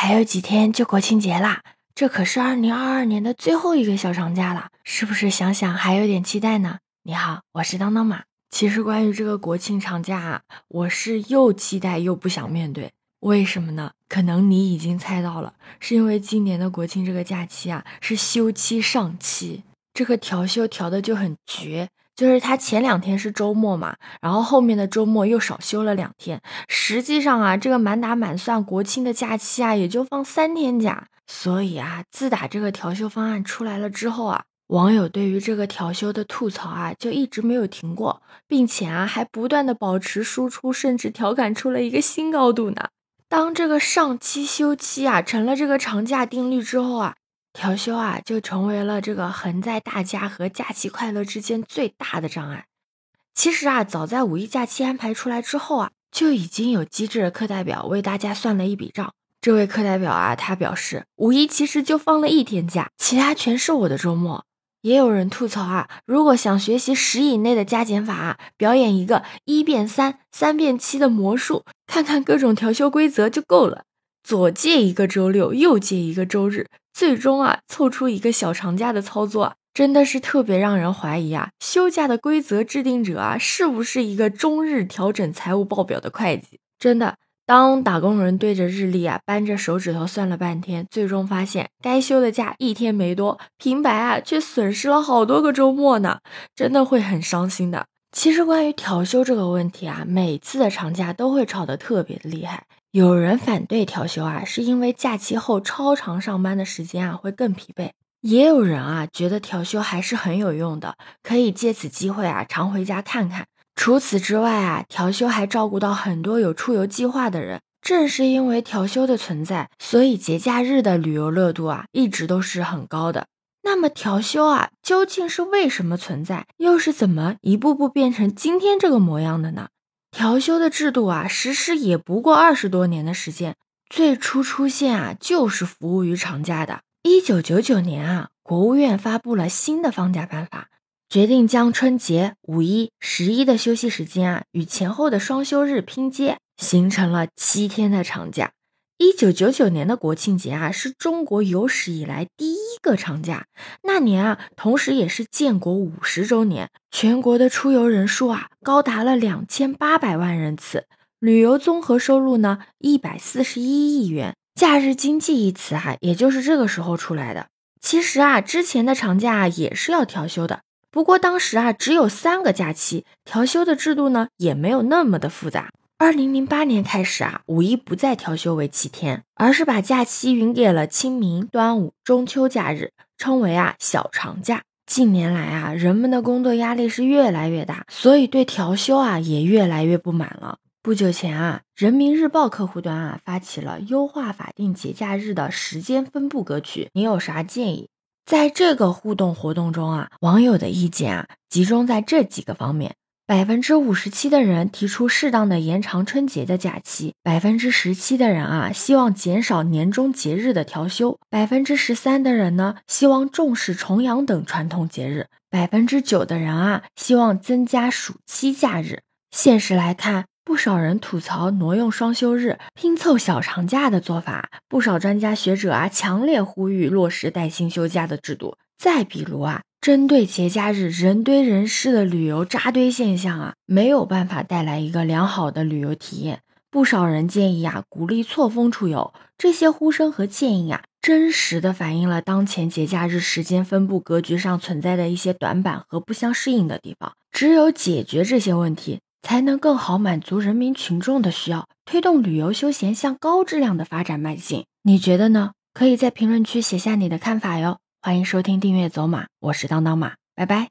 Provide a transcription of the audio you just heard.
还有几天就国庆节啦，这可是二零二二年的最后一个小长假了，是不是想想还有点期待呢？你好，我是当当马。其实关于这个国庆长假啊，我是又期待又不想面对。为什么呢？可能你已经猜到了，是因为今年的国庆这个假期啊是休七上期，这个调休调的就很绝。就是他前两天是周末嘛，然后后面的周末又少休了两天。实际上啊，这个满打满算国庆的假期啊，也就放三天假。所以啊，自打这个调休方案出来了之后啊，网友对于这个调休的吐槽啊，就一直没有停过，并且啊，还不断的保持输出，甚至调侃出了一个新高度呢。当这个上期休期啊成了这个长假定律之后啊。调休啊，就成为了这个横在大家和假期快乐之间最大的障碍。其实啊，早在五一假期安排出来之后啊，就已经有机智的课代表为大家算了一笔账。这位课代表啊，他表示五一其实就放了一天假，其他全是我的周末。也有人吐槽啊，如果想学习十以内的加减法啊，表演一个一变三、三变七的魔术，看看各种调休规则就够了。左借一个周六，右借一个周日。最终啊，凑出一个小长假的操作，真的是特别让人怀疑啊！休假的规则制定者啊，是不是一个终日调整财务报表的会计？真的，当打工人对着日历啊，扳着手指头算了半天，最终发现该休的假一天没多，平白啊，却损失了好多个周末呢，真的会很伤心的。其实关于调休这个问题啊，每次的长假都会吵得特别的厉害。有人反对调休啊，是因为假期后超长上班的时间啊会更疲惫。也有人啊觉得调休还是很有用的，可以借此机会啊常回家看看。除此之外啊，调休还照顾到很多有出游计划的人。正是因为调休的存在，所以节假日的旅游热度啊一直都是很高的。那么调休啊究竟是为什么存在，又是怎么一步步变成今天这个模样的呢？调休的制度啊，实施也不过二十多年的时间，最初出现啊，就是服务于长假的。一九九九年啊，国务院发布了新的放假办法，决定将春节、五一、十一的休息时间啊，与前后的双休日拼接，形成了七天的长假。一九九九年的国庆节啊，是中国有史以来第一个长假。那年啊，同时也是建国五十周年，全国的出游人数啊，高达了两千八百万人次，旅游综合收入呢，一百四十一亿元。假日经济一词啊，也就是这个时候出来的。其实啊，之前的长假也是要调休的，不过当时啊，只有三个假期，调休的制度呢，也没有那么的复杂。二零零八年开始啊，五一不再调休为七天，而是把假期匀给了清明、端午、中秋假日，称为啊小长假。近年来啊，人们的工作压力是越来越大，所以对调休啊也越来越不满了。不久前啊，人民日报客户端啊发起了优化法定节假日的时间分布格局，你有啥建议？在这个互动活动中啊，网友的意见啊集中在这几个方面。百分之五十七的人提出适当的延长春节的假期，百分之十七的人啊希望减少年终节日的调休，百分之十三的人呢希望重视重阳等传统节日，百分之九的人啊希望增加暑期假日。现实来看，不少人吐槽挪用双休日拼凑小长假的做法，不少专家学者啊强烈呼吁落实带薪休假的制度。再比如啊。针对节假日人堆人市的旅游扎堆现象啊，没有办法带来一个良好的旅游体验。不少人建议啊，鼓励错峰出游。这些呼声和建议啊，真实的反映了当前节假日时间分布格局上存在的一些短板和不相适应的地方。只有解决这些问题，才能更好满足人民群众的需要，推动旅游休闲向高质量的发展迈进。你觉得呢？可以在评论区写下你的看法哟。欢迎收听订阅走马，我是当当马，拜拜。